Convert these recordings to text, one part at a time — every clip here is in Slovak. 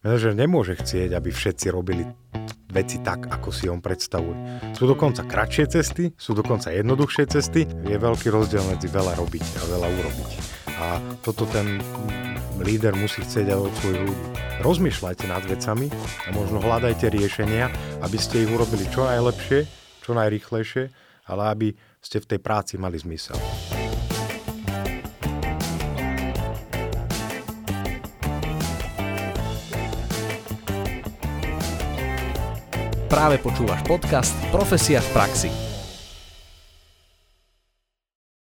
Manažer nemôže chcieť, aby všetci robili veci tak, ako si on predstavuje. Sú dokonca kratšie cesty, sú dokonca jednoduchšie cesty. Je veľký rozdiel medzi veľa robiť a veľa urobiť. A toto ten líder musí chcieť aj od svojich ľudí. Rozmýšľajte nad vecami a možno hľadajte riešenia, aby ste ich urobili čo najlepšie, čo najrychlejšie, ale aby ste v tej práci mali zmysel. Práve počúvaš podcast Profesia v praxi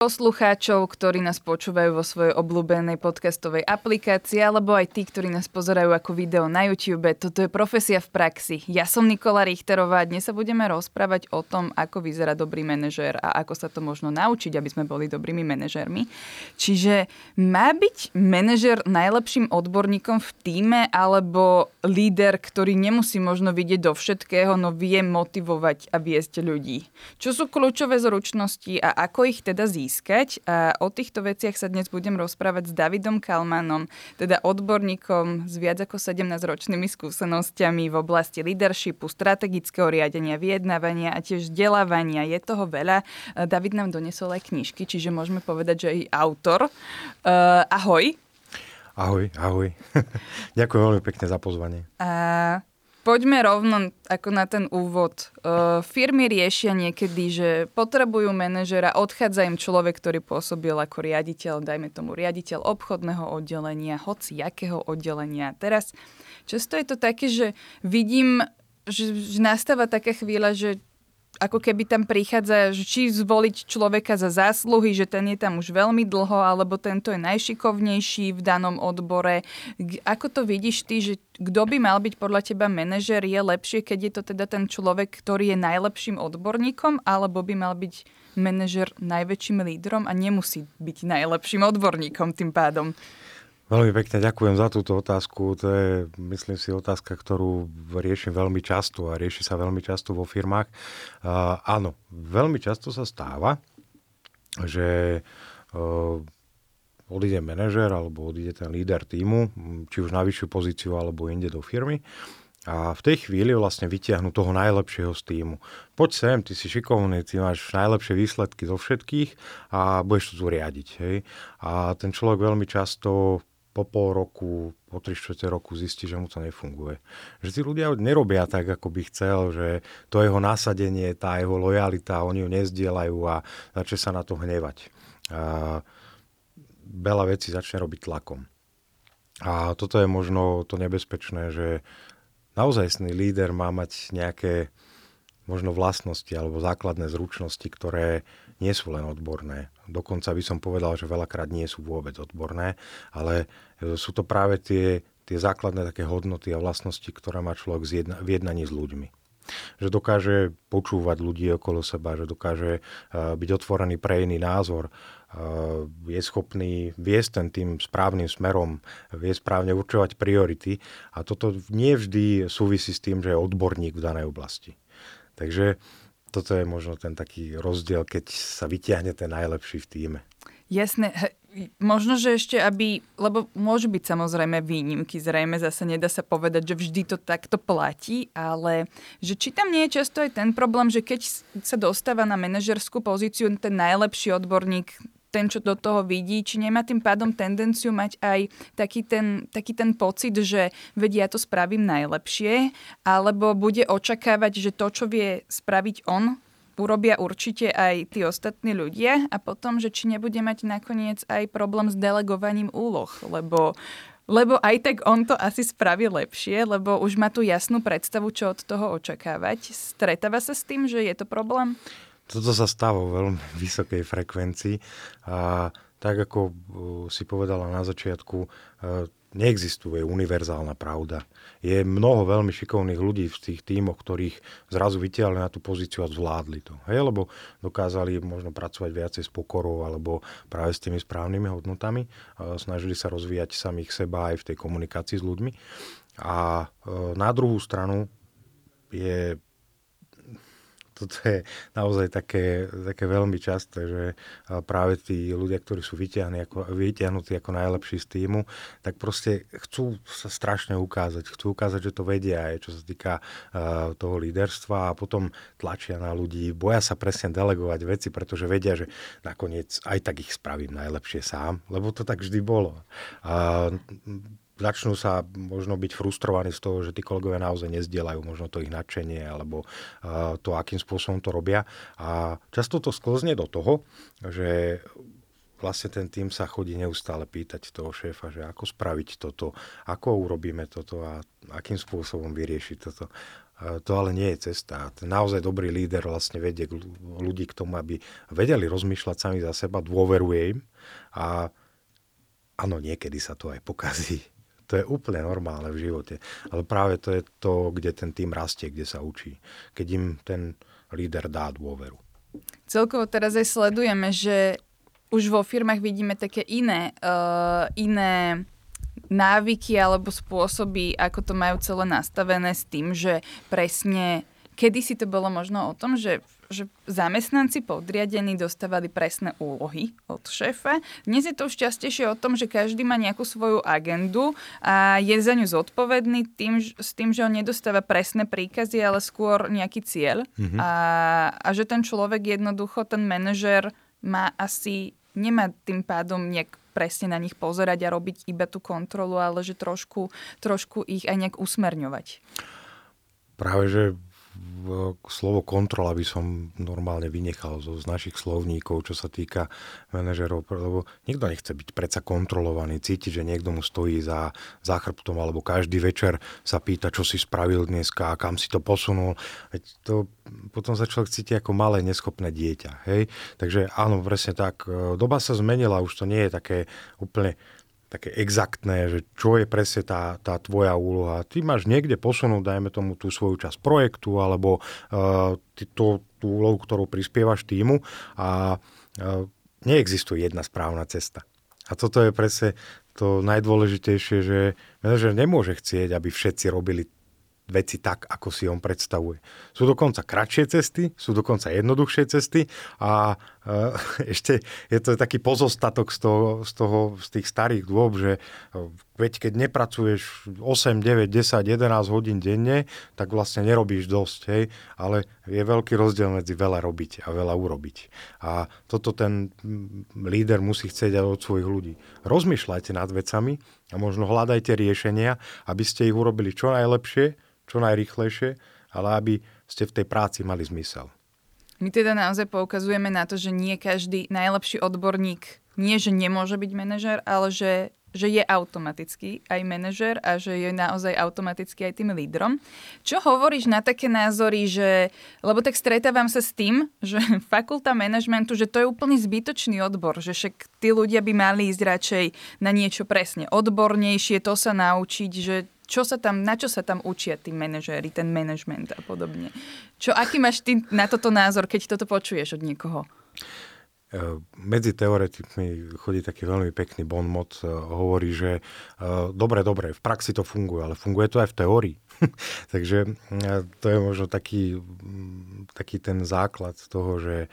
poslucháčov, ktorí nás počúvajú vo svojej obľúbenej podcastovej aplikácii, alebo aj tí, ktorí nás pozerajú ako video na YouTube. Toto je Profesia v praxi. Ja som Nikola Richterová a dnes sa budeme rozprávať o tom, ako vyzerá dobrý manažér a ako sa to možno naučiť, aby sme boli dobrými manažérmi. Čiže má byť manažér najlepším odborníkom v týme alebo líder, ktorý nemusí možno vidieť do všetkého, no vie motivovať a viesť ľudí. Čo sú kľúčové zručnosti a ako ich teda získať? Získať. A o týchto veciach sa dnes budem rozprávať s Davidom Kalmanom, teda odborníkom s viac ako 17-ročnými skúsenosťami v oblasti leadershipu, strategického riadenia, vyjednávania a tiež vzdelávania. Je toho veľa. David nám donesol aj knižky, čiže môžeme povedať, že je autor. Uh, ahoj. Ahoj, ahoj. Ďakujem veľmi pekne za pozvanie. A Poďme rovno ako na ten úvod. Uh, firmy riešia niekedy, že potrebujú manažera, odchádza im človek, ktorý pôsobil ako riaditeľ, dajme tomu riaditeľ obchodného oddelenia, hoci jakého oddelenia. Teraz často je to také, že vidím, že, že nastáva taká chvíľa, že ako keby tam prichádza, že či zvoliť človeka za zásluhy, že ten je tam už veľmi dlho, alebo tento je najšikovnejší v danom odbore. Ako to vidíš ty, že kto by mal byť podľa teba manažer? Je lepšie, keď je to teda ten človek, ktorý je najlepším odborníkom, alebo by mal byť manažer najväčším lídrom a nemusí byť najlepším odborníkom tým pádom? Veľmi pekne ďakujem za túto otázku. To je, myslím si, otázka, ktorú riešim veľmi často a rieši sa veľmi často vo firmách. Uh, áno, veľmi často sa stáva, že uh, odíde manažer alebo odíde ten líder týmu, či už na vyššiu pozíciu alebo inde do firmy. A v tej chvíli vlastne vytiahnu toho najlepšieho z týmu. Poď sem, ty si šikovný, ty máš najlepšie výsledky zo všetkých a budeš to tu riadiť. Hej? A ten človek veľmi často po pol roku, po tri štvrte roku zistí, že mu to nefunguje. Že tí ľudia nerobia tak, ako by chcel, že to jeho nasadenie, tá jeho lojalita, oni ju nezdielajú a začne sa na to hnevať. A veľa vecí začne robiť tlakom. A toto je možno to nebezpečné, že naozajstný líder má mať nejaké možno vlastnosti alebo základné zručnosti, ktoré nie sú len odborné. Dokonca by som povedal, že veľakrát nie sú vôbec odborné, ale e, sú to práve tie, tie základné také hodnoty a vlastnosti, ktoré má človek v jednaní s ľuďmi. Že dokáže počúvať ľudí okolo seba, že dokáže e, byť otvorený pre iný názor, e, je schopný viesť ten tým správnym smerom, vie správne určovať priority a toto nie vždy súvisí s tým, že je odborník v danej oblasti. Takže toto je možno ten taký rozdiel, keď sa vyťahne ten najlepší v týme. Jasné. Možno, že ešte aby, lebo môžu byť samozrejme výnimky, zrejme zase nedá sa povedať, že vždy to takto platí, ale že či tam nie je často aj ten problém, že keď sa dostáva na manažerskú pozíciu ten najlepší odborník ten, čo do toho vidí, či nemá tým pádom tendenciu mať aj taký ten, taký ten pocit, že vedia ja to spravím najlepšie, alebo bude očakávať, že to, čo vie spraviť on, urobia určite aj tí ostatní ľudia a potom, že či nebude mať nakoniec aj problém s delegovaním úloh, lebo lebo aj tak on to asi spraví lepšie, lebo už má tu jasnú predstavu, čo od toho očakávať. Stretáva sa s tým, že je to problém? Toto sa stáva vo veľmi vysokej frekvencii a tak ako uh, si povedala na začiatku, uh, neexistuje univerzálna pravda. Je mnoho veľmi šikovných ľudí v tých tímoch, ktorých zrazu vytiahli na tú pozíciu a zvládli to. Hej, lebo dokázali možno pracovať viacej s pokorou alebo práve s tými správnymi hodnotami. Snažili sa rozvíjať samých seba aj v tej komunikácii s ľuďmi. A na druhú stranu je toto je naozaj také, také veľmi časté, že práve tí ľudia, ktorí sú ako, vyťahnutí ako najlepší z týmu, tak proste chcú sa strašne ukázať. Chcú ukázať, že to vedia aj čo sa týka uh, toho líderstva a potom tlačia na ľudí, boja sa presne delegovať veci, pretože vedia, že nakoniec aj tak ich spravím najlepšie sám, lebo to tak vždy bolo. Uh, začnú sa možno byť frustrovaní z toho, že tí kolegovia naozaj nezdielajú možno to ich nadšenie alebo to, akým spôsobom to robia. A často to sklzne do toho, že vlastne ten tým sa chodí neustále pýtať toho šéfa, že ako spraviť toto, ako urobíme toto a akým spôsobom vyriešiť toto. To ale nie je cesta. Ten naozaj dobrý líder vlastne vedie ľudí k tomu, aby vedeli rozmýšľať sami za seba, dôveruje im a áno, niekedy sa to aj pokazí to je úplne normálne v živote. Ale práve to je to, kde ten tým rastie, kde sa učí. Keď im ten líder dá dôveru. Celkovo teraz aj sledujeme, že už vo firmách vidíme také iné, uh, iné návyky alebo spôsoby, ako to majú celé nastavené s tým, že presne kedy si to bolo možno o tom, že že zamestnanci podriadení dostávali presné úlohy od šéfa. Dnes je to už častejšie o tom, že každý má nejakú svoju agendu a je za ňu zodpovedný tým, s tým, že on nedostáva presné príkazy, ale skôr nejaký cieľ. Mm-hmm. A, a že ten človek jednoducho, ten manažer má asi, nemá tým pádom nejak presne na nich pozerať a robiť iba tú kontrolu, ale že trošku, trošku ich aj nejak usmerňovať. Práve, že slovo kontrola by som normálne vynechal zo, z našich slovníkov, čo sa týka manažerov, lebo nikto nechce byť predsa kontrolovaný, cítiť, že niekto mu stojí za, za chrbtom, alebo každý večer sa pýta, čo si spravil dneska a kam si to posunul. Veď to potom sa človek cíti ako malé, neschopné dieťa. Hej? Takže áno, presne tak. Doba sa zmenila, už to nie je také úplne také exaktné, že čo je presne tá, tá tvoja úloha. Ty máš niekde posunúť, dajme tomu, tú svoju časť projektu alebo uh, ty, to, tú úlohu, ktorú prispievaš týmu a uh, neexistuje jedna správna cesta. A toto je presne to najdôležitejšie, že manažer nemôže chcieť, aby všetci robili veci tak, ako si on predstavuje. Sú dokonca kratšie cesty, sú dokonca jednoduchšie cesty a e, ešte je to taký pozostatok z toho, z, toho, z tých starých dôb, že e, veď keď nepracuješ 8, 9, 10, 11 hodín denne, tak vlastne nerobíš dosť, hej? ale je veľký rozdiel medzi veľa robiť a veľa urobiť. A toto ten líder musí chcieť aj od svojich ľudí. Rozmýšľajte nad vecami a možno hľadajte riešenia, aby ste ich urobili čo najlepšie, čo najrychlejšie, ale aby ste v tej práci mali zmysel. My teda naozaj poukazujeme na to, že nie každý najlepší odborník nie, že nemôže byť manažer, ale že, že je automaticky aj manažer a že je naozaj automaticky aj tým lídrom. Čo hovoríš na také názory, že, lebo tak stretávam sa s tým, že fakulta manažmentu, že to je úplný zbytočný odbor, že však tí ľudia by mali ísť radšej na niečo presne odbornejšie, to sa naučiť, že čo sa tam, na čo sa tam učia tí manažéri, ten management a podobne. Čo, aký máš ty na toto názor, keď toto počuješ od niekoho? E, medzi teoretikmi chodí taký veľmi pekný bon mod, e, hovorí, že e, dobre, dobre, v praxi to funguje, ale funguje to aj v teórii. Takže to je možno taký, taký ten základ toho, že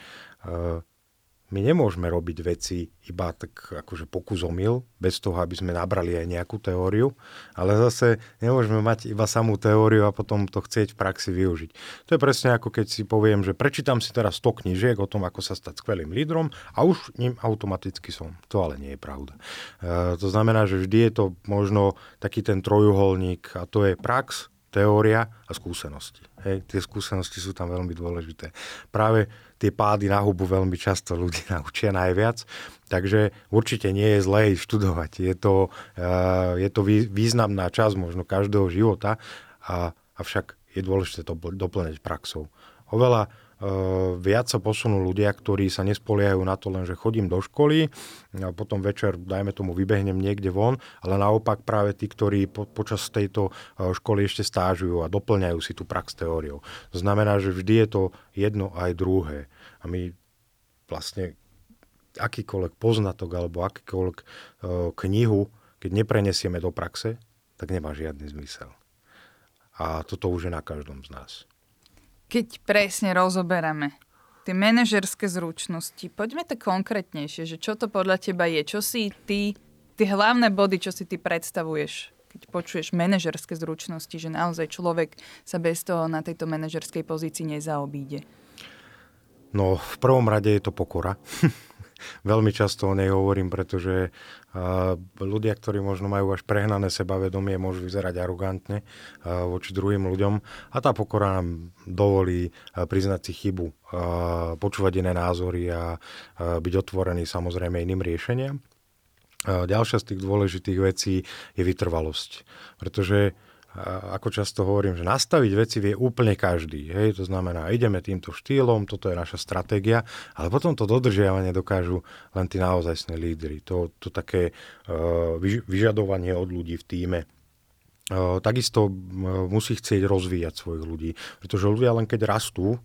my nemôžeme robiť veci iba tak akože pokus omyl, bez toho, aby sme nabrali aj nejakú teóriu, ale zase nemôžeme mať iba samú teóriu a potom to chcieť v praxi využiť. To je presne ako keď si poviem, že prečítam si teraz 100 knížiek o tom, ako sa stať skvelým lídrom a už ním automaticky som. To ale nie je pravda. E, to znamená, že vždy je to možno taký ten trojuholník a to je prax, teória a skúsenosti. Hej, tie skúsenosti sú tam veľmi dôležité. Práve tie pády na hubu veľmi často ľudí naučia najviac, takže určite nie je zlé študovať. Je to, uh, je to významná časť možno každého života, a, avšak je dôležité to doplňať praxou. Oveľa viac sa posunú ľudia, ktorí sa nespoliehajú na to len, že chodím do školy a potom večer, dajme tomu, vybehnem niekde von, ale naopak práve tí, ktorí po, počas tejto eh, školy ešte stážujú a doplňajú si tú prax teóriou. To znamená, že vždy je to jedno aj druhé. A my vlastne akýkoľvek poznatok alebo akýkoľvek uh, knihu, keď neprenesieme do praxe, tak nemá žiadny zmysel. A toto už je na každom z nás. Keď presne rozoberáme tie manažerské zručnosti, poďme to konkrétnejšie, že čo to podľa teba je, čo si ty, tie hlavné body, čo si ty predstavuješ, keď počuješ manažerské zručnosti, že naozaj človek sa bez toho na tejto manažerskej pozícii nezaobíde. No, v prvom rade je to pokora. Veľmi často o nej hovorím, pretože ľudia, ktorí možno majú až prehnané sebavedomie, môžu vyzerať arogantne voči druhým ľuďom a tá pokora nám dovolí priznať si chybu, počúvať iné názory a byť otvorený samozrejme iným riešeniam. Ďalšia z tých dôležitých vecí je vytrvalosť, pretože ako často hovorím, že nastaviť veci vie úplne každý. Hej? To znamená, ideme týmto štýlom, toto je naša stratégia, ale potom to dodržiavanie dokážu len tí naozajstní lídry. To, to také uh, vyžadovanie od ľudí v týme. Uh, takisto uh, musí chcieť rozvíjať svojich ľudí, pretože ľudia len keď rastú,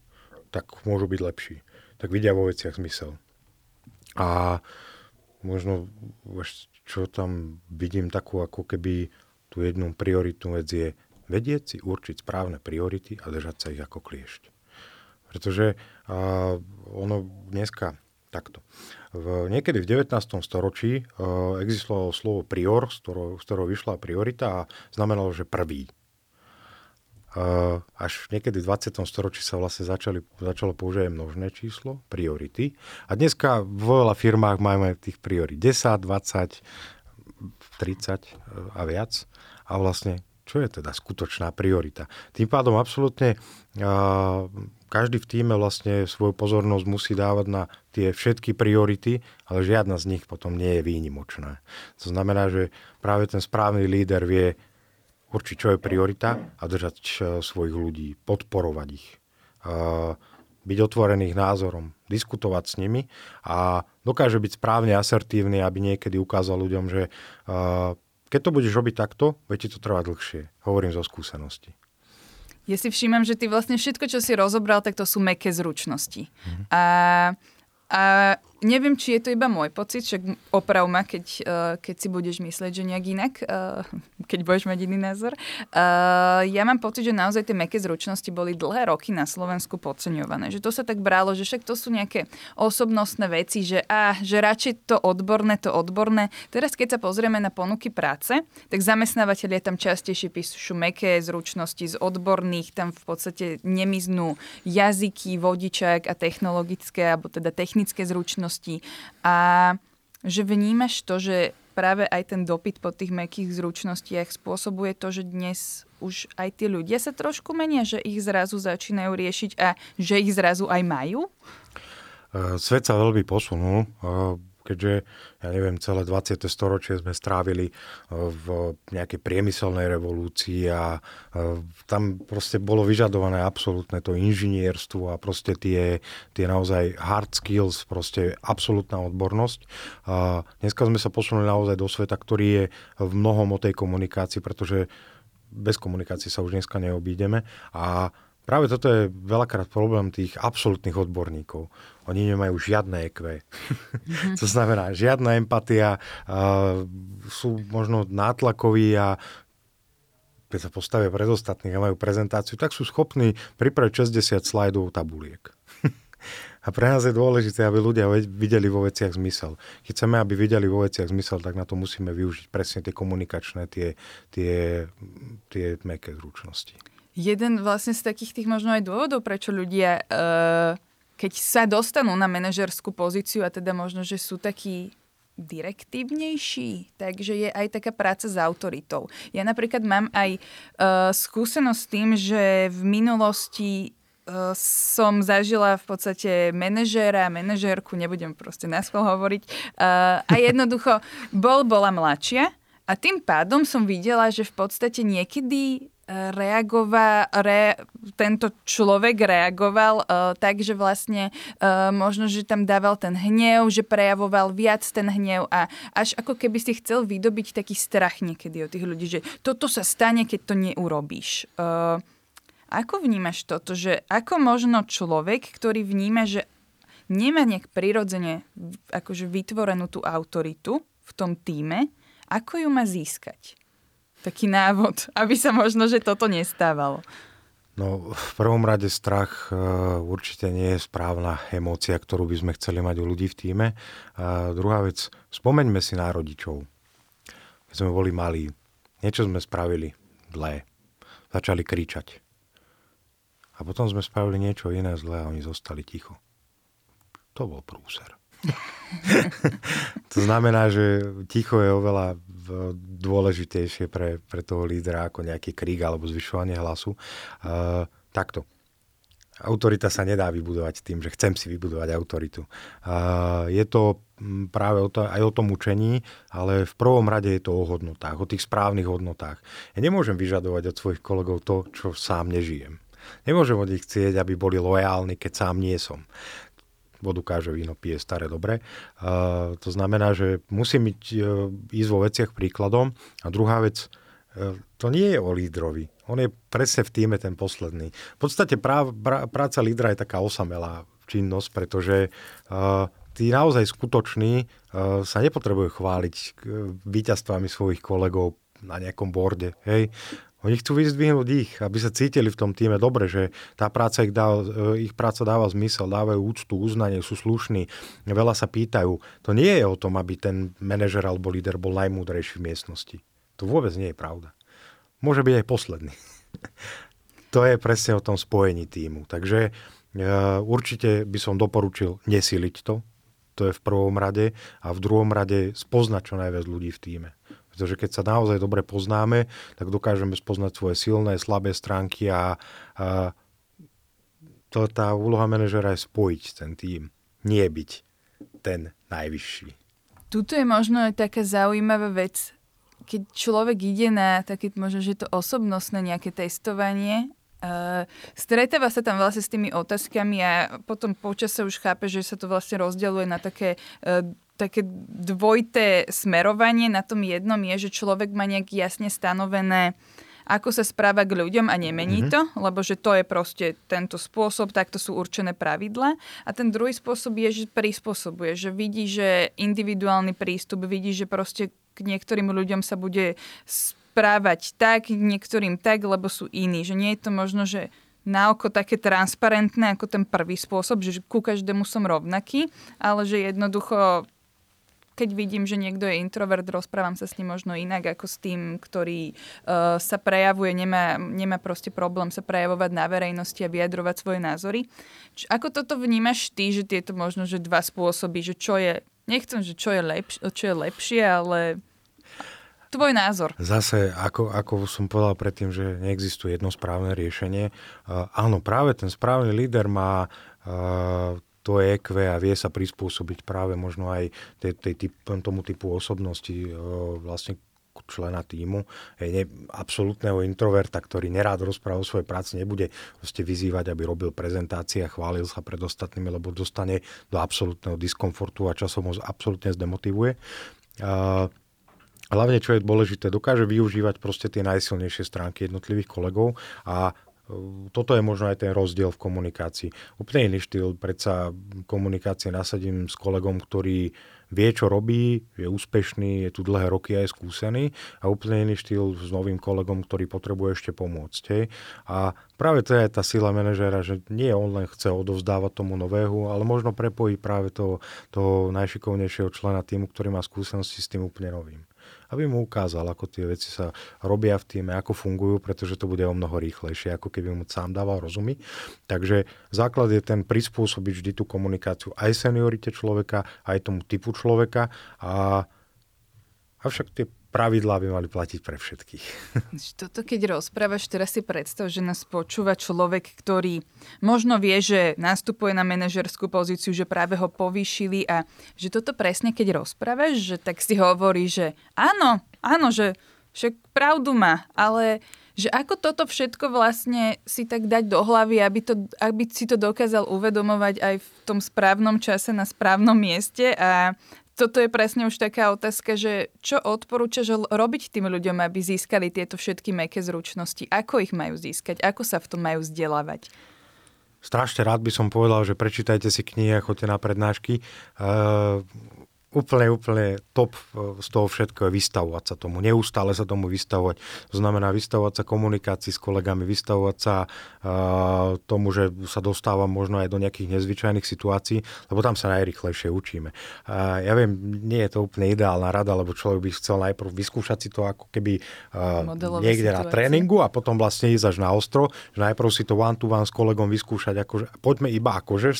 tak môžu byť lepší. Tak vidia vo veciach zmysel. A možno, čo tam vidím takú ako keby tú jednu prioritnú vec je vedieť si určiť správne priority a držať sa ich ako kliešť. Pretože uh, ono dneska takto. V, niekedy v 19. storočí uh, existovalo slovo prior, z ktorého, z ktorého vyšla priorita a znamenalo, že prvý. Uh, až niekedy v 20. storočí sa vlastne začali, začalo používať množné číslo, priority. A dneska v veľa firmách máme tých priorit 10, 20, 30 a viac. A vlastne, čo je teda skutočná priorita? Tým pádom absolútne každý v týme vlastne svoju pozornosť musí dávať na tie všetky priority, ale žiadna z nich potom nie je výnimočná. To znamená, že práve ten správny líder vie určiť, čo je priorita a držať svojich ľudí, podporovať ich byť otvorených názorom, diskutovať s nimi a dokáže byť správne asertívny, aby niekedy ukázal ľuďom, že uh, keď to budeš robiť takto, bude ti to trvať dlhšie. Hovorím zo skúsenosti. Ja si všímam, že ty vlastne všetko, čo si rozobral, tak to sú meké zručnosti. Mm-hmm. A, a Neviem, či je to iba môj pocit, však oprav ma, keď, uh, keď si budeš myslieť, že nejak inak, uh, keď budeš mať iný názor. Uh, ja mám pocit, že naozaj tie meké zručnosti boli dlhé roky na Slovensku podceňované. Že to sa tak bralo, že však to sú nejaké osobnostné veci, že, a, že radšej to odborné, to odborné. Teraz, keď sa pozrieme na ponuky práce, tak zamestnávateľia tam častejšie píšu meké zručnosti z odborných, tam v podstate nemiznú jazyky, vodičák a technologické, alebo teda technické zručnosti zručností a že vnímaš to, že práve aj ten dopyt po tých mekých zručnostiach spôsobuje to, že dnes už aj tí ľudia sa trošku menia, že ich zrazu začínajú riešiť a že ich zrazu aj majú? Svet sa veľmi posunul keďže, ja neviem, celé 20. storočie sme strávili e, v nejakej priemyselnej revolúcii a e, tam proste bolo vyžadované absolútne to inžinierstvo a proste tie, tie naozaj hard skills, proste absolútna odbornosť. A dneska sme sa posunuli naozaj do sveta, ktorý je v mnohom o tej komunikácii, pretože bez komunikácie sa už dneska neobídeme a Práve toto je veľakrát problém tých absolútnych odborníkov. Oni nemajú žiadne EQ. Mm-hmm. to znamená, žiadna empatia, uh, sú možno nátlakoví a keď sa postavia pred ostatných a majú prezentáciu, tak sú schopní pripraviť 60 slajdov tabuliek. a pre nás je dôležité, aby ľudia videli vo veciach zmysel. Keď chceme, aby videli vo veciach zmysel, tak na to musíme využiť presne tie komunikačné, tie, tie, tie meké zručnosti jeden vlastne z takých tých možno aj dôvodov, prečo ľudia, uh, keď sa dostanú na manažerskú pozíciu a teda možno, že sú takí direktívnejší, takže je aj taká práca s autoritou. Ja napríklad mám aj uh, skúsenosť s tým, že v minulosti uh, som zažila v podstate manažéra, manažérku, nebudem proste na hovoriť, a jednoducho bol, bola mladšia a tým pádom som videla, že v podstate niekedy reagoval, re, tento človek reagoval uh, tak, že vlastne uh, možno, že tam dával ten hnev, že prejavoval viac ten hnev a až ako keby si chcel vydobiť taký strach niekedy od tých ľudí, že toto sa stane, keď to neurobíš. Uh, ako vnímaš toto, že ako možno človek, ktorý vníma, že nemá nejak prirodzene akože vytvorenú tú autoritu v tom týme, ako ju má získať? Taký návod, aby sa možno, že toto nestávalo? No, v prvom rade strach uh, určite nie je správna emócia, ktorú by sme chceli mať u ľudí v týme. A druhá vec, spomeňme si na rodičov. Keď sme boli malí, niečo sme spravili zlé. Začali kričať. A potom sme spravili niečo iné zlé a oni zostali ticho. To bol prúser. to znamená, že ticho je oveľa dôležitejšie pre, pre toho lídra ako nejaký krík alebo zvyšovanie hlasu. Uh, takto. Autorita sa nedá vybudovať tým, že chcem si vybudovať autoritu. Uh, je to práve o to, aj o tom učení, ale v prvom rade je to o hodnotách, o tých správnych hodnotách. Ja nemôžem vyžadovať od svojich kolegov to, čo sám nežijem. Nemôžem od nich chcieť, aby boli lojálni, keď sám nie som vodu káže, víno pije staré dobre. Uh, to znamená, že musím byť, uh, ísť vo veciach príkladom. A druhá vec, uh, to nie je o lídrovi. On je presne v týme ten posledný. V podstate prá, prá, práca lídra je taká osamelá činnosť, pretože uh, tí naozaj skutoční uh, sa nepotrebujú chváliť uh, víťazstvami svojich kolegov na nejakom borde. Hej. Oni chcú vyzdvihnúť ich, aby sa cítili v tom týme dobre, že tá práca ich, dá, e, ich práca dáva zmysel, dávajú úctu, uznanie, sú slušní, veľa sa pýtajú. To nie je o tom, aby ten manažer alebo líder bol najmúdrejší v miestnosti. To vôbec nie je pravda. Môže byť aj posledný. to je presne o tom spojení týmu. Takže uh, určite by som doporučil nesiliť to, to je v prvom rade, a v druhom rade spoznať čo najviac ľudí v týme. Pretože keď sa naozaj dobre poznáme, tak dokážeme spoznať svoje silné, slabé stránky a, a to, tá úloha manažera je spojiť ten tým, nie byť ten najvyšší. Tuto je možno aj taká zaujímavá vec, keď človek ide na také možno, že to osobnostné nejaké testovanie, Uh, stretáva sa tam vlastne s tými otázkami a potom počas sa už chápe, že sa to vlastne rozdeľuje na také uh, také dvojité smerovanie na tom jednom je, že človek má nejak jasne stanovené ako sa správa k ľuďom a nemení mm-hmm. to, lebo že to je proste tento spôsob, takto sú určené pravidla. A ten druhý spôsob je, že prispôsobuje, že vidí, že individuálny prístup, vidí, že proste k niektorým ľuďom sa bude správať tak, niektorým tak, lebo sú iní. Že nie je to možno, že na oko také transparentné ako ten prvý spôsob, že ku každému som rovnaký, ale že jednoducho keď vidím, že niekto je introvert, rozprávam sa s ním možno inak ako s tým, ktorý uh, sa prejavuje, nemá, nemá proste problém sa prejavovať na verejnosti a vyjadrovať svoje názory. Č- ako toto vnímaš ty, že tieto možno, že dva spôsoby, že čo je, nechcem, že čo je, lepš- čo je lepšie, ale tvoj názor. Zase, ako, ako som povedal predtým, že neexistuje jedno správne riešenie. Uh, áno, práve ten správny líder má uh, to EQ a vie sa prispôsobiť práve možno aj tej, tej typ, tomu typu osobnosti vlastne člena týmu, ne, absolútneho introverta, ktorý nerád rozpráva o svojej práci, nebude proste vyzývať, aby robil prezentácie a chválil sa pred ostatnými, lebo dostane do absolútneho diskomfortu a časom ho absolútne zdemotivuje. A, hlavne, čo je dôležité, dokáže využívať proste tie najsilnejšie stránky jednotlivých kolegov a toto je možno aj ten rozdiel v komunikácii. Úplne iný štýl, predsa komunikácie nasadím s kolegom, ktorý vie, čo robí, je úspešný, je tu dlhé roky a je skúsený a úplne iný štýl s novým kolegom, ktorý potrebuje ešte pomôcť. Hej. A práve to je tá sila manažéra, že nie on len chce odovzdávať tomu nového, ale možno prepojí práve toho, toho najšikovnejšieho člena týmu, ktorý má skúsenosti s tým úplne novým aby mu ukázal, ako tie veci sa robia v týme, ako fungujú, pretože to bude o mnoho rýchlejšie, ako keby mu sám dával rozumy. Takže základ je ten prispôsobiť vždy tú komunikáciu aj seniorite človeka, aj tomu typu človeka a avšak tie pravidlá by mali platiť pre všetkých. Toto keď rozprávaš, teraz si predstav, že nás počúva človek, ktorý možno vie, že nastupuje na manažerskú pozíciu, že práve ho povýšili a že toto presne keď rozprávaš, že tak si hovorí, že áno, áno, že však pravdu má, ale že ako toto všetko vlastne si tak dať do hlavy, aby, to, aby si to dokázal uvedomovať aj v tom správnom čase na správnom mieste a toto je presne už taká otázka, že čo odporúčaš robiť tým ľuďom, aby získali tieto všetky meké zručnosti? Ako ich majú získať? Ako sa v tom majú vzdelávať? Strašne rád by som povedal, že prečítajte si knihy a choďte na prednášky. Uh, úplne, úplne top e, z toho všetko je vystavovať sa tomu, neustále sa tomu vystavovať. To znamená vystavovať sa komunikácii s kolegami, vystavovať sa uh, tomu, že sa dostávam možno aj do nejakých nezvyčajných situácií, lebo tam sa najrychlejšie učíme. Uh, ja viem, nie je to úplne ideálna rada, lebo človek by chcel najprv vyskúšať si to ako keby uh, niekde situácie. na tréningu a potom vlastne ísť až na ostro, že najprv si to one to one s kolegom vyskúšať, akože, poďme iba akože,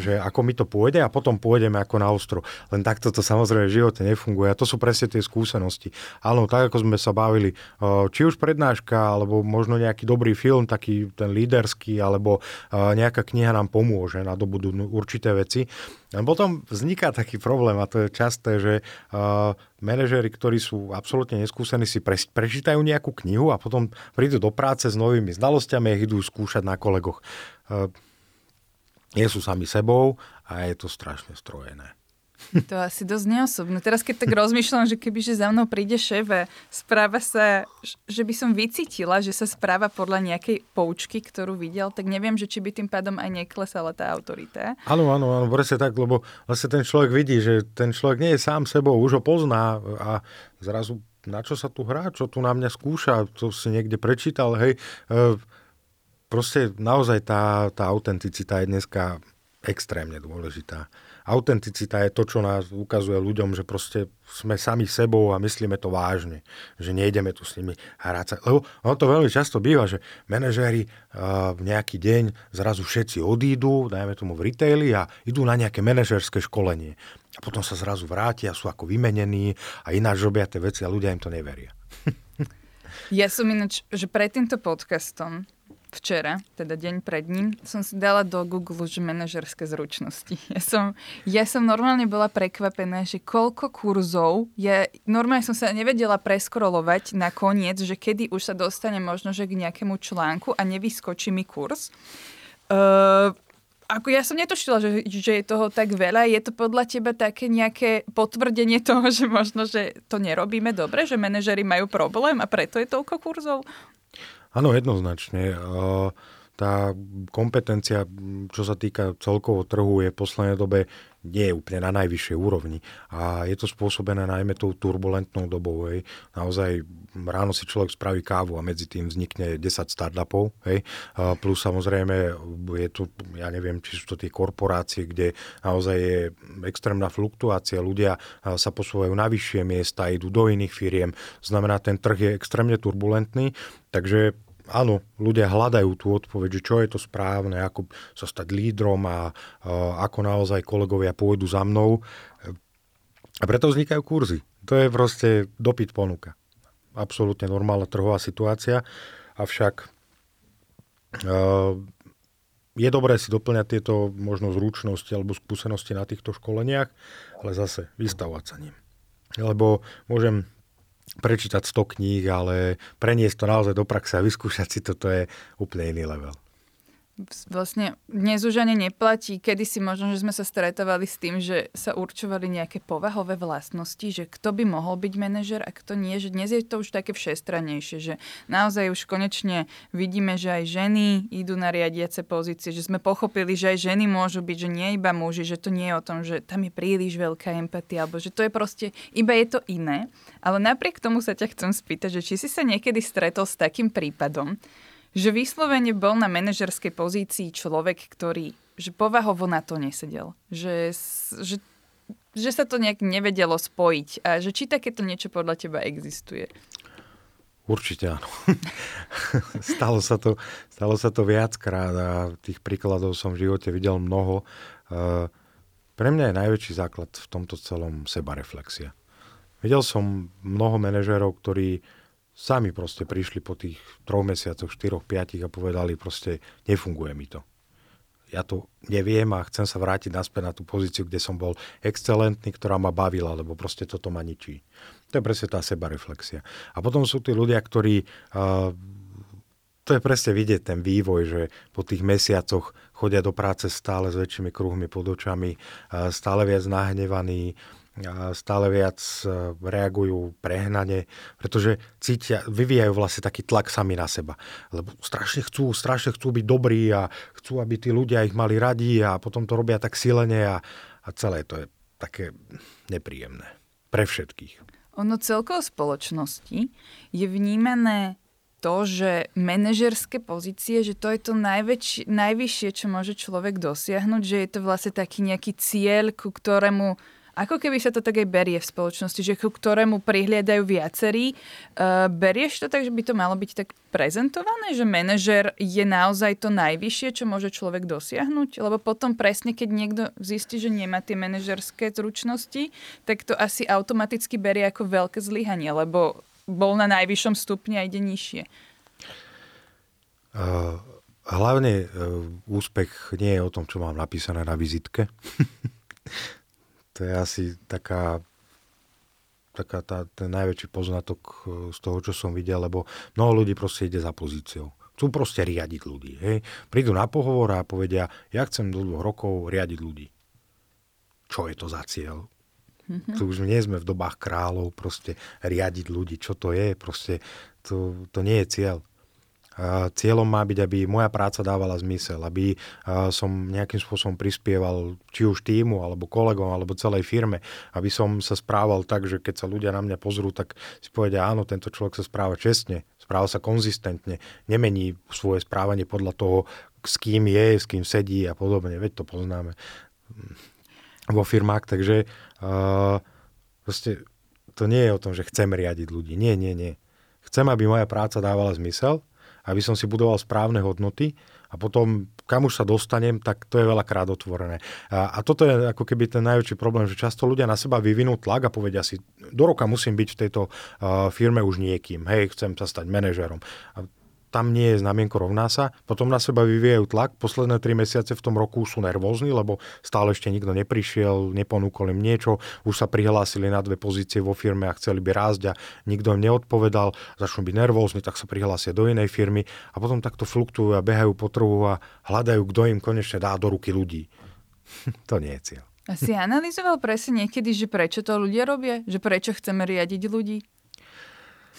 že ako mi to pôjde a potom pôjdeme ako na ostro. Len takto to samozrejme v živote nefunguje. A to sú presne tie skúsenosti. Áno, tak ako sme sa bavili, či už prednáška, alebo možno nejaký dobrý film, taký ten líderský, alebo nejaká kniha nám pomôže na dobudu určité veci. A potom vzniká taký problém, a to je časté, že uh, manažéri, ktorí sú absolútne neskúsení, si pre, prečítajú nejakú knihu a potom prídu do práce s novými znalosťami a idú skúšať na kolegoch. Nie sú sami sebou a je to strašne strojené. To je asi dosť neosobné. Teraz keď tak rozmýšľam, že keby že za mnou príde šéf správa sa, že by som vycítila, že sa správa podľa nejakej poučky, ktorú videl, tak neviem, že či by tým pádom aj neklesala tá autorita. Áno, áno, áno, presne tak, lebo vlastne ten človek vidí, že ten človek nie je sám sebou, už ho pozná a zrazu na čo sa tu hrá, čo tu na mňa skúša, to si niekde prečítal, hej. E, proste naozaj tá, tá autenticita je dneska extrémne dôležitá autenticita je to, čo nás ukazuje ľuďom, že proste sme sami sebou a myslíme to vážne, že nejdeme tu s nimi hrať sa. Lebo ono to veľmi často býva, že manažéri v nejaký deň zrazu všetci odídu, dajme tomu v retaili a idú na nejaké manažerské školenie. A potom sa zrazu vrátia, sú ako vymenení a ináč robia tie veci a ľudia im to neveria. ja som ináč, že pred týmto podcastom včera, teda deň pred ním, som si dala do Google, že manažerské zručnosti. Ja som, ja som normálne bola prekvapená, že koľko kurzov, ja normálne som sa nevedela preskrolovať na koniec, že kedy už sa dostane možno že k nejakému článku a nevyskočí mi kurz. Uh, ako ja som netušila, že, že je toho tak veľa. Je to podľa teba také nejaké potvrdenie toho, že možno, že to nerobíme dobre, že manažery majú problém a preto je toľko kurzov? Áno, jednoznačne. Tá kompetencia, čo sa týka celkovo trhu, je v poslednej dobe nie je úplne na najvyššej úrovni. A je to spôsobené najmä tou turbulentnou dobou. Hej. Naozaj ráno si človek spraví kávu a medzi tým vznikne 10 startupov. Hej. A plus samozrejme je tu, ja neviem, či sú to tie korporácie, kde naozaj je extrémna fluktuácia. Ľudia sa posúvajú na vyššie miesta, idú do iných firiem. Znamená, ten trh je extrémne turbulentný. Takže áno, ľudia hľadajú tú odpoveď, že čo je to správne, ako sa stať lídrom a, ako naozaj kolegovia pôjdu za mnou. A preto vznikajú kurzy. To je proste dopyt ponuka. Absolútne normálna trhová situácia, avšak uh, je dobré si doplňať tieto možno zručnosti alebo skúsenosti na týchto školeniach, ale zase vystavovať sa ním. Lebo môžem prečítať 100 kníh, ale preniesť to naozaj do praxe a vyskúšať si to, to je úplne iný level vlastne dnes už ani neplatí. Kedy si možno, že sme sa stretávali s tým, že sa určovali nejaké povahové vlastnosti, že kto by mohol byť manažer a kto nie. Že dnes je to už také všestranejšie, že naozaj už konečne vidíme, že aj ženy idú na riadiace pozície, že sme pochopili, že aj ženy môžu byť, že nie iba muži, že to nie je o tom, že tam je príliš veľká empatia, alebo že to je proste, iba je to iné. Ale napriek tomu sa ťa chcem spýtať, že či si sa niekedy stretol s takým prípadom, že vyslovene bol na manažerskej pozícii človek, ktorý že povahovo na to nesedel. Že, že, že sa to nejak nevedelo spojiť. A že či takéto niečo podľa teba existuje? Určite áno. stalo, sa to, stalo sa to viackrát a tých príkladov som v živote videl mnoho. Pre mňa je najväčší základ v tomto celom sebareflexia. Videl som mnoho manažérov, ktorí sami proste prišli po tých troch mesiacoch, štyroch, piatich a povedali proste, nefunguje mi to. Ja to neviem a chcem sa vrátiť naspäť na tú pozíciu, kde som bol excelentný, ktorá ma bavila, lebo proste toto ma ničí. To je presne tá sebareflexia. A potom sú tí ľudia, ktorí... Uh, to je presne vidieť ten vývoj, že po tých mesiacoch chodia do práce stále s väčšími kruhmi pod očami, uh, stále viac nahnevaní, stále viac e, reagujú prehnane, pretože cítia, vyvíjajú vlastne taký tlak sami na seba. Lebo strašne chcú, strašne chcú byť dobrí a chcú, aby tí ľudia ich mali radi a potom to robia tak silene a, a celé to je také nepríjemné. Pre všetkých. Ono celkovo spoločnosti je vnímané to, že manažerské pozície, že to je to najväčši, najvyššie, čo môže človek dosiahnuť, že je to vlastne taký nejaký cieľ, ku ktorému ako keby sa to tak aj berie v spoločnosti, že ku ktorému prihliadajú viacerí. Uh, berieš to tak, že by to malo byť tak prezentované, že manažer je naozaj to najvyššie, čo môže človek dosiahnuť? Lebo potom presne, keď niekto zistí, že nemá tie manažerské zručnosti, tak to asi automaticky berie ako veľké zlyhanie, lebo bol na najvyššom stupni a ide nižšie. Uh, hlavne uh, úspech nie je o tom, čo mám napísané na vizitke. To je asi taká, taká tá, ten najväčší poznatok e, z toho, čo som videl, lebo mnoho ľudí proste ide za pozíciou. Chcú proste riadiť ľudí. Hej. Prídu na pohovor a povedia, ja chcem do dvoch rokov riadiť ľudí. Čo je to za cieľ? Mm-hmm. Tu už nie sme v dobách kráľov, proste riadiť ľudí. Čo to je? Proste to, to nie je cieľ. Cieľom má byť, aby moja práca dávala zmysel, aby som nejakým spôsobom prispieval či už týmu, alebo kolegom, alebo celej firme, aby som sa správal tak, že keď sa ľudia na mňa pozrú, tak si povedia, áno, tento človek sa správa čestne, správa sa konzistentne, nemení svoje správanie podľa toho, s kým je, s kým sedí a podobne, veď to poznáme vo firmách, takže uh, proste to nie je o tom, že chcem riadiť ľudí. Nie, nie, nie. Chcem, aby moja práca dávala zmysel aby som si budoval správne hodnoty a potom, kam už sa dostanem, tak to je veľakrát otvorené. A, a toto je ako keby ten najväčší problém, že často ľudia na seba vyvinú tlak a povedia si, do roka musím byť v tejto uh, firme už niekým, hej, chcem sa stať manažerom. A tam nie je znamienko rovná sa, potom na seba vyvíjajú tlak, posledné tri mesiace v tom roku sú nervózni, lebo stále ešte nikto neprišiel, neponúkol im niečo, už sa prihlásili na dve pozície vo firme a chceli by rásť a nikto im neodpovedal, začnú byť nervózni, tak sa prihlásia do inej firmy a potom takto fluktujú a behajú po trhu a hľadajú, kto im konečne dá do ruky ľudí. to nie je cieľ. A si analyzoval presne niekedy, že prečo to ľudia robia? Že prečo chceme riadiť ľudí?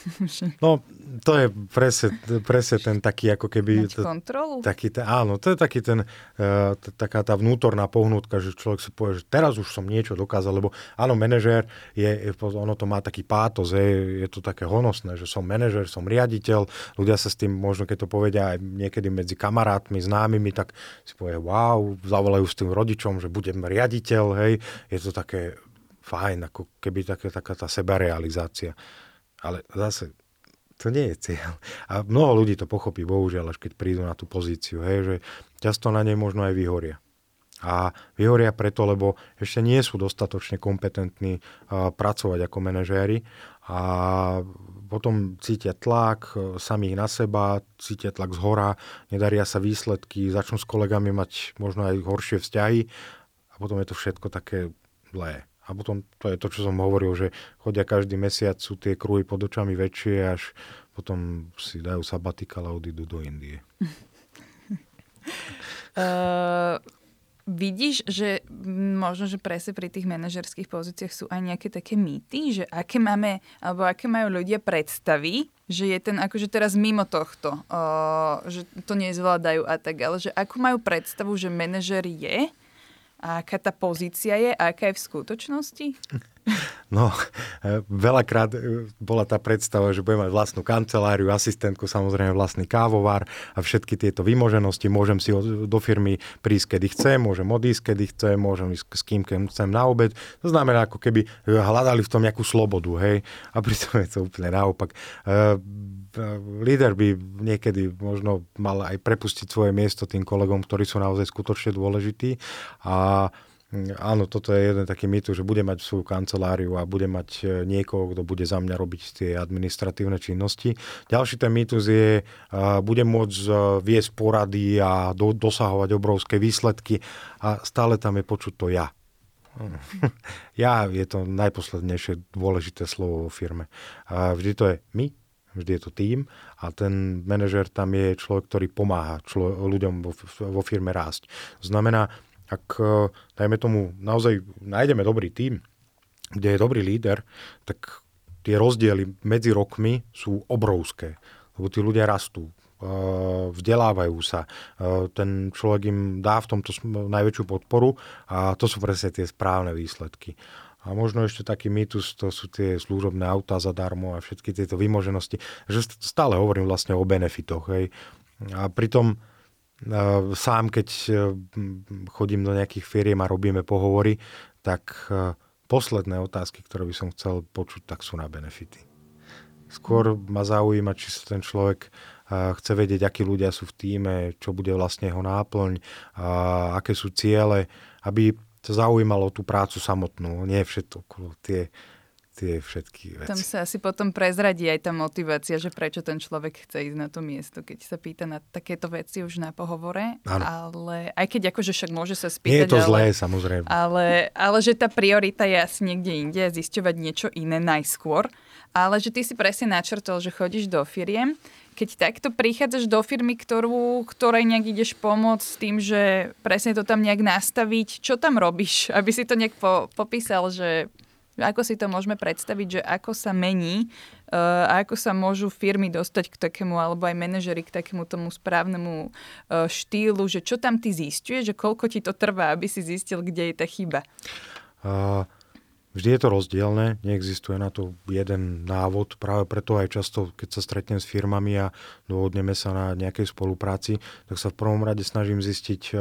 No, to je presne, presne ten taký ako keby... Mať kontrolu? Taký ten, áno, to je taký ten, uh, taká tá vnútorná pohnutka, že človek si povie, že teraz už som niečo dokázal, lebo áno, manažér, je, ono to má taký pátos, je, je to také honosné, že som manažér, som riaditeľ, ľudia sa s tým možno, keď to povedia aj niekedy medzi kamarátmi, známymi, tak si povie, wow, zavolajú s tým rodičom, že budem riaditeľ, hej, je to také fajn, ako keby také, taká tá sebarealizácia. Ale zase, to nie je cieľ. A mnoho ľudí to pochopí, bohužiaľ, až keď prídu na tú pozíciu, hej, že často na nej možno aj vyhoria. A vyhoria preto, lebo ešte nie sú dostatočne kompetentní pracovať ako manažéri a potom cítia tlak uh, samých na seba, cítia tlak z hora, nedaria sa výsledky, začnú s kolegami mať možno aj horšie vzťahy a potom je to všetko také zlé. A potom to je to, čo som hovoril, že chodia každý mesiac, sú tie krúhy pod očami väčšie, až potom si dajú sabatikal a odídu do Indie. uh, vidíš, že možno, že presne pri tých manažerských pozíciách sú aj nejaké také mýty, že aké máme, alebo aké majú ľudia predstavy, že je ten akože teraz mimo tohto, uh, že to nezvládajú a tak, ale že ako majú predstavu, že manažer je a aká tá pozícia je a aká je v skutočnosti? No, e, veľakrát e, bola tá predstava, že budem mať vlastnú kanceláriu, asistentku, samozrejme vlastný kávovar a všetky tieto vymoženosti. Môžem si do firmy prísť, kedy chcem, môžem odísť, kedy chcem, môžem ísť s kým chcem na obed. To znamená, ako keby hľadali v tom nejakú slobodu, hej. A pritom je to úplne naopak. E, líder by niekedy možno mal aj prepustiť svoje miesto tým kolegom, ktorí sú naozaj skutočne dôležití a Áno, toto je jeden taký mýtus, že bude mať svoju kanceláriu a bude mať e, niekoho, kto bude za mňa robiť tie administratívne činnosti. Ďalší ten mýtus je, bude môcť e, viesť porady a do, dosahovať obrovské výsledky a stále tam je počuť to ja. Ja je to najposlednejšie dôležité slovo vo firme. Vždy to je my, vždy je to tým a ten manažer tam je človek, ktorý pomáha člo- ľuďom vo, vo firme rásť. Znamená, ak, e, dajme tomu, naozaj nájdeme dobrý tým, kde je dobrý líder, tak tie rozdiely medzi rokmi sú obrovské, lebo tí ľudia rastú. vzdelávajú sa. Ten človek im dá v tomto najväčšiu podporu a to sú presne tie správne výsledky. A možno ešte taký mýtus, to sú tie služobné autá zadarmo a všetky tieto vymoženosti. Že stále hovorím vlastne o benefitoch. Hej. A pritom sám, keď chodím do nejakých firiem a robíme pohovory, tak posledné otázky, ktoré by som chcel počuť, tak sú na benefity. Skôr ma zaujíma, či sa ten človek chce vedieť, akí ľudia sú v týme, čo bude vlastne jeho náplň, aké sú ciele, aby to zaujímalo tú prácu samotnú, nie všetko tie tie všetky veci. Tam sa asi potom prezradí aj tá motivácia, že prečo ten človek chce ísť na to miesto, keď sa pýta na takéto veci už na pohovore. Ano. Ale aj keď akože však môže sa spýtať. Nie je to ale, zlé, samozrejme. Ale, ale že tá priorita je asi niekde inde, zisťovať niečo iné najskôr. Ale že ty si presne načrtol, že chodíš do firiem, keď takto prichádzaš do firmy, ktorú, ktorej nejak ideš pomôcť s tým, že presne to tam nejak nastaviť, čo tam robíš? Aby si to nejak po, popísal, že ako si to môžeme predstaviť, že ako sa mení uh, a ako sa môžu firmy dostať k takému, alebo aj manažery k takému tomu správnemu uh, štýlu, že čo tam ty zistuješ, že koľko ti to trvá, aby si zistil, kde je tá chyba? Uh, Vždy je to rozdielne, neexistuje na to jeden návod, práve preto aj často, keď sa stretnem s firmami a dohodneme sa na nejakej spolupráci, tak sa v prvom rade snažím zistiť,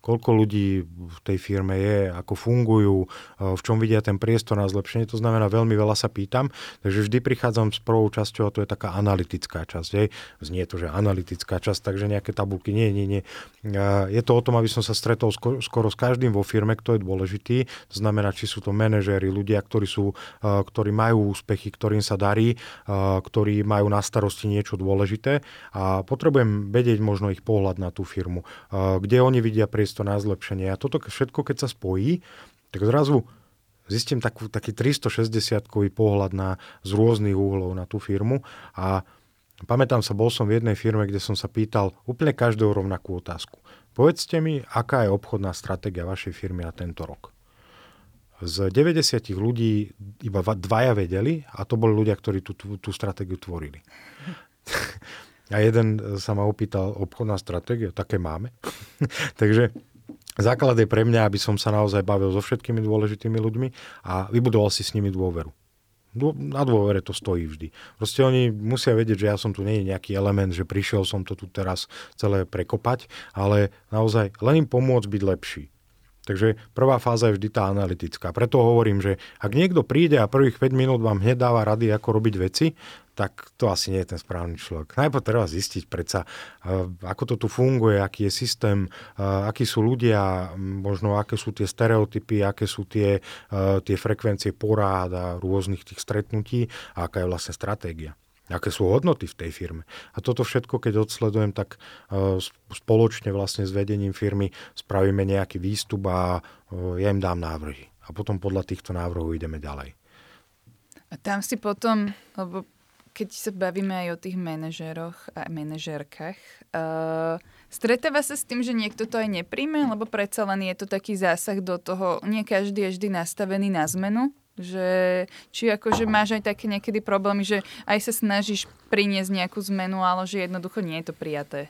koľko ľudí v tej firme je, ako fungujú, e, v čom vidia ten priestor na zlepšenie. To znamená, veľmi veľa sa pýtam, takže vždy prichádzam s prvou časťou a to je taká analytická časť. Hej. Znie to, že analytická časť, takže nejaké tabulky. Nie, nie, nie. E, je to o tom, aby som sa stretol skoro, skoro s každým vo firme, kto je dôležitý. To znamená, či sú to manažéri, ľudia, ktorí, sú, e, ktorí majú úspechy, ktorým sa darí, ktorí majú na starosti niečo dôležité a potrebujem vedieť možno ich pohľad na tú firmu, kde oni vidia priestor priestor na zlepšenie. A toto všetko, keď sa spojí, tak zrazu zistím takú, taký 360-kový pohľad na, z rôznych úhlov na tú firmu a pamätám sa, bol som v jednej firme, kde som sa pýtal úplne každého rovnakú otázku. Povedzte mi, aká je obchodná stratégia vašej firmy na tento rok. Z 90 ľudí iba dvaja vedeli a to boli ľudia, ktorí tú, tú, tú stratégiu tvorili. A jeden sa ma opýtal, obchodná stratégia, také máme. Takže základ je pre mňa, aby som sa naozaj bavil so všetkými dôležitými ľuďmi a vybudoval si s nimi dôveru. Na dôvere to stojí vždy. Proste oni musia vedieť, že ja som tu nie je nejaký element, že prišiel som to tu teraz celé prekopať, ale naozaj len im pomôcť byť lepší. Takže prvá fáza je vždy tá analytická. Preto hovorím, že ak niekto príde a prvých 5 minút vám hneď dáva rady, ako robiť veci, tak to asi nie je ten správny človek. Najprv treba zistiť predsa, eh, ako to tu funguje, aký je systém, eh, akí sú ľudia, možno aké sú tie stereotypy, aké sú tie, eh, tie frekvencie porád a rôznych tých stretnutí a aká je vlastne stratégia aké sú hodnoty v tej firme. A toto všetko, keď odsledujem, tak spoločne vlastne s vedením firmy spravíme nejaký výstup a ja im dám návrhy. A potom podľa týchto návrhov ideme ďalej. A tam si potom, lebo keď sa bavíme aj o tých manažeroch a manažerkách, uh, stretáva sa s tým, že niekto to aj nepríjme, lebo predsa len je to taký zásah do toho, nie každý je vždy nastavený na zmenu, že či akože máš aj také niekedy problémy, že aj sa snažíš priniesť nejakú zmenu, ale že jednoducho nie je to prijaté.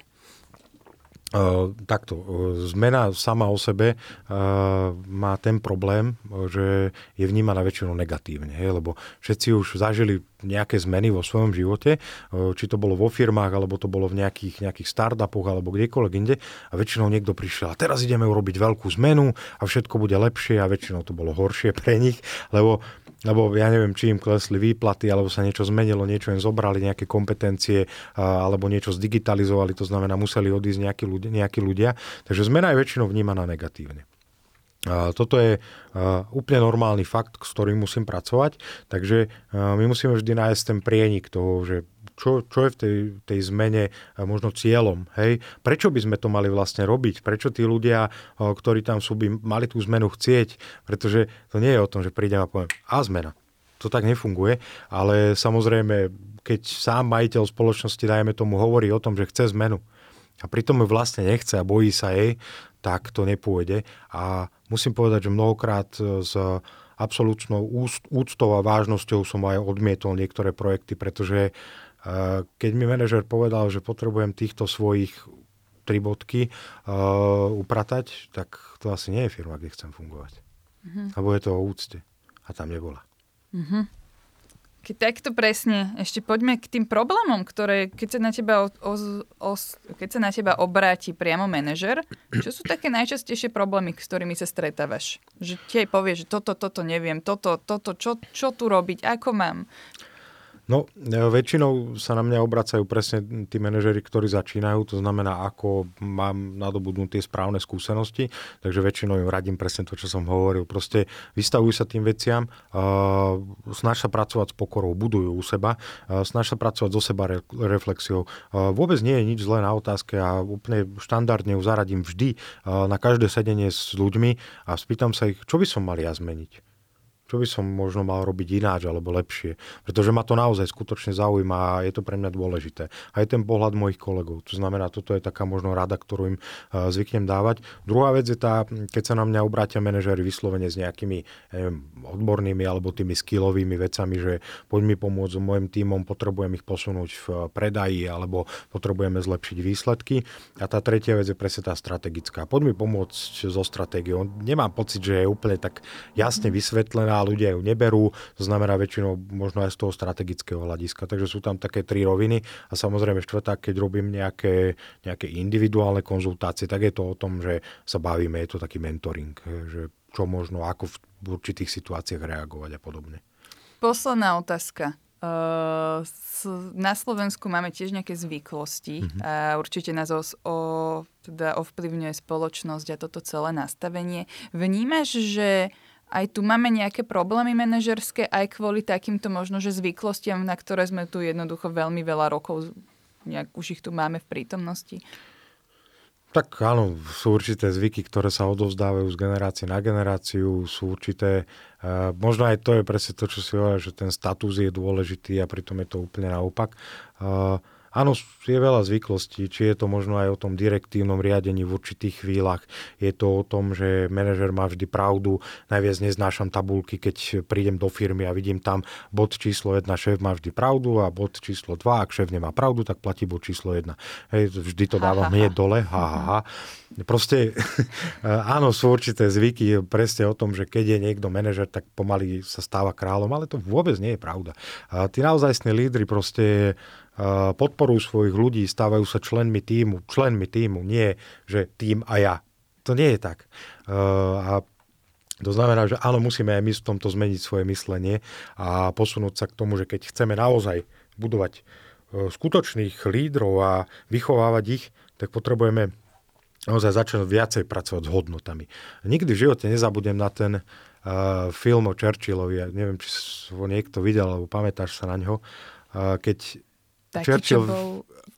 Uh, takto, zmena sama o sebe uh, má ten problém, že je vnímaná väčšinou negatívne, hej, lebo všetci už zažili nejaké zmeny vo svojom živote, uh, či to bolo vo firmách, alebo to bolo v nejakých, nejakých startupoch, alebo kdekoľvek inde a väčšinou niekto prišiel a teraz ideme urobiť veľkú zmenu a všetko bude lepšie a väčšinou to bolo horšie pre nich, lebo lebo ja neviem, či im klesli výplaty, alebo sa niečo zmenilo, niečo im zobrali, nejaké kompetencie, alebo niečo zdigitalizovali, to znamená, museli odísť nejakí ľudia. Nejakí ľudia. Takže zmena je väčšinou vnímaná negatívne. Toto je úplne normálny fakt, s ktorým musím pracovať, takže my musíme vždy nájsť ten prienik toho, že čo, čo je v tej, tej zmene možno cieľom. Hej? Prečo by sme to mali vlastne robiť? Prečo tí ľudia, ktorí tam sú, by mali tú zmenu chcieť? Pretože to nie je o tom, že prídem a poviem, a zmena. To tak nefunguje, ale samozrejme, keď sám majiteľ spoločnosti, dajme tomu, hovorí o tom, že chce zmenu a pritom ju vlastne nechce a bojí sa jej, tak to nepôjde. A musím povedať, že mnohokrát s absolútnou úctou a vážnosťou som aj odmietol niektoré projekty, pretože Keď mi manažer povedal, že potrebujem týchto svojich tri bodky uh, upratať, tak to asi nie je firma, kde chcem fungovať. Uh-huh. Lebo je to o úcte. A tam nebola. Uh-huh. Keď takto presne, ešte poďme k tým problémom, ktoré, keď sa na teba, o, o, o, keď sa na teba obráti priamo manažer, čo sú také najčastejšie problémy, s ktorými sa stretávaš? Že ti aj povie, že toto, toto neviem, toto, toto, čo, čo tu robiť, ako mám? No, e, väčšinou sa na mňa obracajú presne tí manažery, ktorí začínajú, to znamená, ako mám nadobudnúť tie správne skúsenosti, takže väčšinou im radím presne to, čo som hovoril. Proste vystavujú sa tým veciam, uh, snaž sa pracovať s pokorou, budujú u seba, uh, snaž sa pracovať so seba re- reflexiou. Uh, vôbec nie je nič zlé na otázke a úplne štandardne ju zaradím vždy uh, na každé sedenie s ľuďmi a spýtam sa ich, čo by som mal ja zmeniť čo by som možno mal robiť ináč alebo lepšie. Pretože ma to naozaj skutočne zaujíma a je to pre mňa dôležité. Aj ten pohľad mojich kolegov. To znamená, toto je taká možno rada, ktorú im uh, zvyknem dávať. Druhá vec je tá, keď sa na mňa obrátia manažery vyslovene s nejakými neviem, odbornými alebo tými skillovými vecami, že poď mi pomôcť s môjim tímom, potrebujem ich posunúť v predaji alebo potrebujeme zlepšiť výsledky. A tá tretia vec je presne tá strategická. Poď mi pomôcť so stratégiou. Nemám pocit, že je úplne tak jasne vysvetlená ľudia ju neberú, to znamená väčšinou možno aj z toho strategického hľadiska. Takže sú tam také tri roviny a samozrejme štvrtá, keď robím nejaké, nejaké individuálne konzultácie, tak je to o tom, že sa bavíme, je to taký mentoring, že čo možno, ako v určitých situáciách reagovať a podobne. Posledná otázka. Uh, na Slovensku máme tiež nejaké zvyklosti mm-hmm. a určite nás o, o, teda ovplyvňuje spoločnosť a toto celé nastavenie. Vnímaš, že aj tu máme nejaké problémy manažerské, aj kvôli takýmto možno, že zvyklostiam, na ktoré sme tu jednoducho veľmi veľa rokov, nejak už ich tu máme v prítomnosti. Tak áno, sú určité zvyky, ktoré sa odovzdávajú z generácie na generáciu, sú určité, uh, možno aj to je presne to, čo si hovorí, že ten status je dôležitý a pritom je to úplne naopak. Uh, Áno, je veľa zvyklostí, či je to možno aj o tom direktívnom riadení v určitých chvíľach. Je to o tom, že manažer má vždy pravdu. Najviac neznášam tabulky, keď prídem do firmy a vidím tam bod číslo 1, šéf má vždy pravdu a bod číslo 2, ak šéf nemá pravdu, tak platí bod číslo 1. Hej, vždy to dávam hneď dole. Ha, ha, ha. Proste áno, sú určité zvyky presne o tom, že keď je niekto manažer, tak pomaly sa stáva kráľom, ale to vôbec nie je pravda. A tí naozajstní lídry proste podporujú svojich ľudí, stávajú sa členmi týmu, členmi týmu, nie že tým a ja. To nie je tak. A to znamená, že áno, musíme aj my v tomto zmeniť svoje myslenie a posunúť sa k tomu, že keď chceme naozaj budovať e, skutočných lídrov a vychovávať ich, tak potrebujeme naozaj začať viacej pracovať s hodnotami. Nikdy v živote nezabudnem na ten uh, film o Churchillovi, ja neviem, či ho niekto videl, alebo pamätáš sa na ňo, uh, keď taký, Churchill... čo bol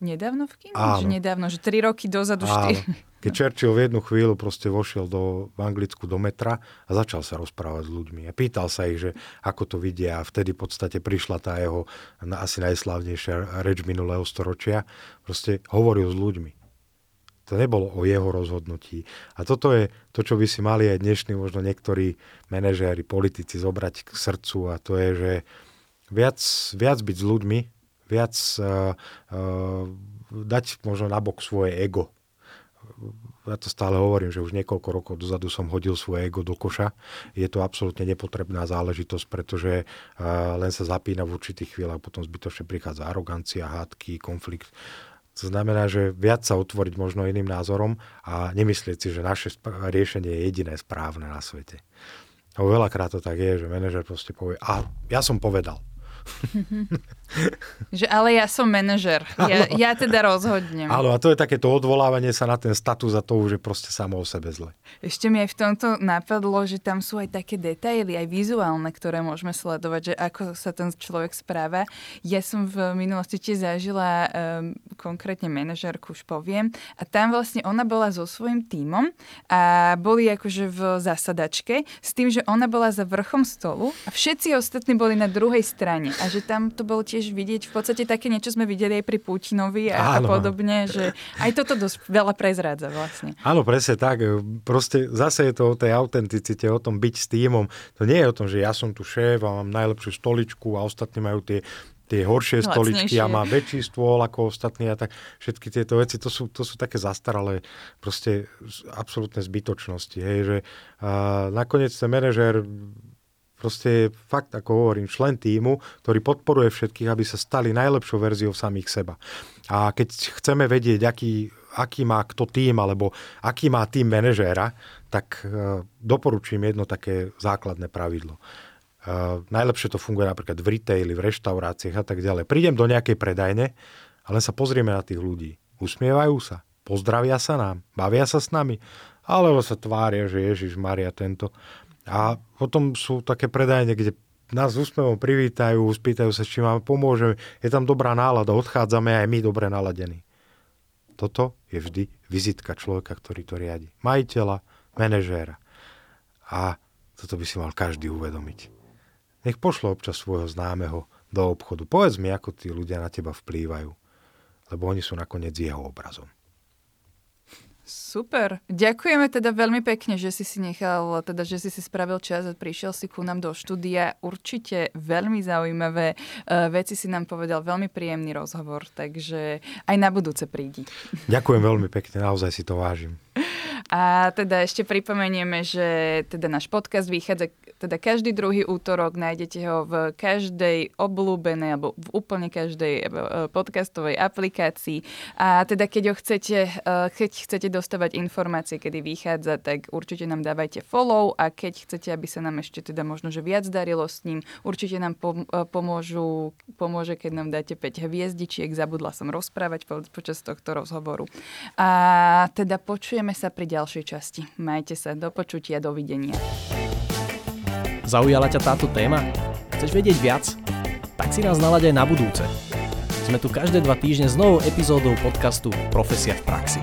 nedávno v kine? Áno. Že nedávno, že 3 roky dozadu, 4. Keď Churchill v jednu chvíľu proste vošiel do, v Anglicku do metra a začal sa rozprávať s ľuďmi. A pýtal sa ich, že ako to vidia a vtedy v podstate prišla tá jeho asi najslávnejšia reč minulého storočia. Proste hovoril s ľuďmi. To nebolo o jeho rozhodnutí. A toto je to, čo by si mali aj dnešní možno niektorí manažéri, politici zobrať k srdcu a to je, že viac, viac byť s ľuďmi, viac uh, uh, dať možno nabok svoje ego. Ja to stále hovorím, že už niekoľko rokov dozadu som hodil svoje ego do koša. Je to absolútne nepotrebná záležitosť, pretože uh, len sa zapína v určitých chvíľach, potom zbytočne prichádza arogancia, hádky, konflikt. To znamená, že viac sa otvoriť možno iným názorom a nemyslieť si, že naše riešenie je jediné správne na svete. Lebo veľakrát to tak je, že manažer proste povie, a ja som povedal. že ale ja som manažer. Ja, ja teda rozhodnem. Áno, a to je takéto odvolávanie sa na ten status a to už je proste samo o sebe zle. Ešte mi aj v tomto napadlo, že tam sú aj také detaily, aj vizuálne, ktoré môžeme sledovať, že ako sa ten človek správa. Ja som v minulosti tiež zažila um, konkrétne manažerku, už poviem, a tam vlastne ona bola so svojím tímom a boli akože v zasadačke s tým, že ona bola za vrchom stolu a všetci ostatní boli na druhej strane a že tam to bolo tiež vidieť, v podstate také niečo sme videli aj pri Putinovi a, a podobne, že aj toto dosť veľa prezrádza vlastne. Áno, presne tak. Proste zase je to o tej autenticite, o tom byť s týmom. To nie je o tom, že ja som tu šéf a mám najlepšiu stoličku a ostatní majú tie tie horšie Lacnejšie. stoličky a má väčší stôl ako ostatní a tak všetky tieto veci, to sú, to sú také zastaralé proste absolútne zbytočnosti. Hej, že a nakoniec ten manažér proste fakt, ako hovorím, člen týmu, ktorý podporuje všetkých, aby sa stali najlepšou verziou samých seba. A keď chceme vedieť, aký, aký má kto tým, alebo aký má tým manažéra, tak uh, doporučím jedno také základné pravidlo. Uh, najlepšie to funguje napríklad v retaili, v reštauráciách a tak ďalej. Prídem do nejakej predajne a len sa pozrieme na tých ľudí. Usmievajú sa, pozdravia sa nám, bavia sa s nami, alebo sa tvária, že Ježiš Maria tento. A potom sú také predajne, kde nás s úsmevom privítajú, spýtajú sa, či vám pomôžeme. Je tam dobrá nálada, odchádzame aj my dobre naladení. Toto je vždy vizitka človeka, ktorý to riadi. Majiteľa, manažéra. A toto by si mal každý uvedomiť. Nech pošle občas svojho známeho do obchodu. Povedz mi, ako tí ľudia na teba vplývajú. Lebo oni sú nakoniec jeho obrazom. Super. Ďakujeme teda veľmi pekne, že si si nechal, teda, že si si spravil čas a prišiel si ku nám do štúdia. Určite veľmi zaujímavé uh, veci si nám povedal, veľmi príjemný rozhovor, takže aj na budúce prídi. Ďakujem veľmi pekne, naozaj si to vážim. A teda ešte pripomenieme, že teda náš podcast vychádza teda každý druhý útorok, nájdete ho v každej obľúbenej alebo v úplne každej e, podcastovej aplikácii. A teda keď ho chcete, e, keď chcete dostávať informácie, kedy vychádza, tak určite nám dávajte follow a keď chcete, aby sa nám ešte teda možno, že viac darilo s ním, určite nám e, pomôžu, pomôže, keď nám dáte 5 hviezdičiek, zabudla som rozprávať po- počas tohto rozhovoru. A teda počujeme sa pri ďalšej časti. Majte sa, do počutia, dovidenia. Zaujala ťa táto téma? Chceš vedieť viac? Tak si nás nalaď aj na budúce. Sme tu každé dva týždne s novou epizódou podcastu Profesia v praxi.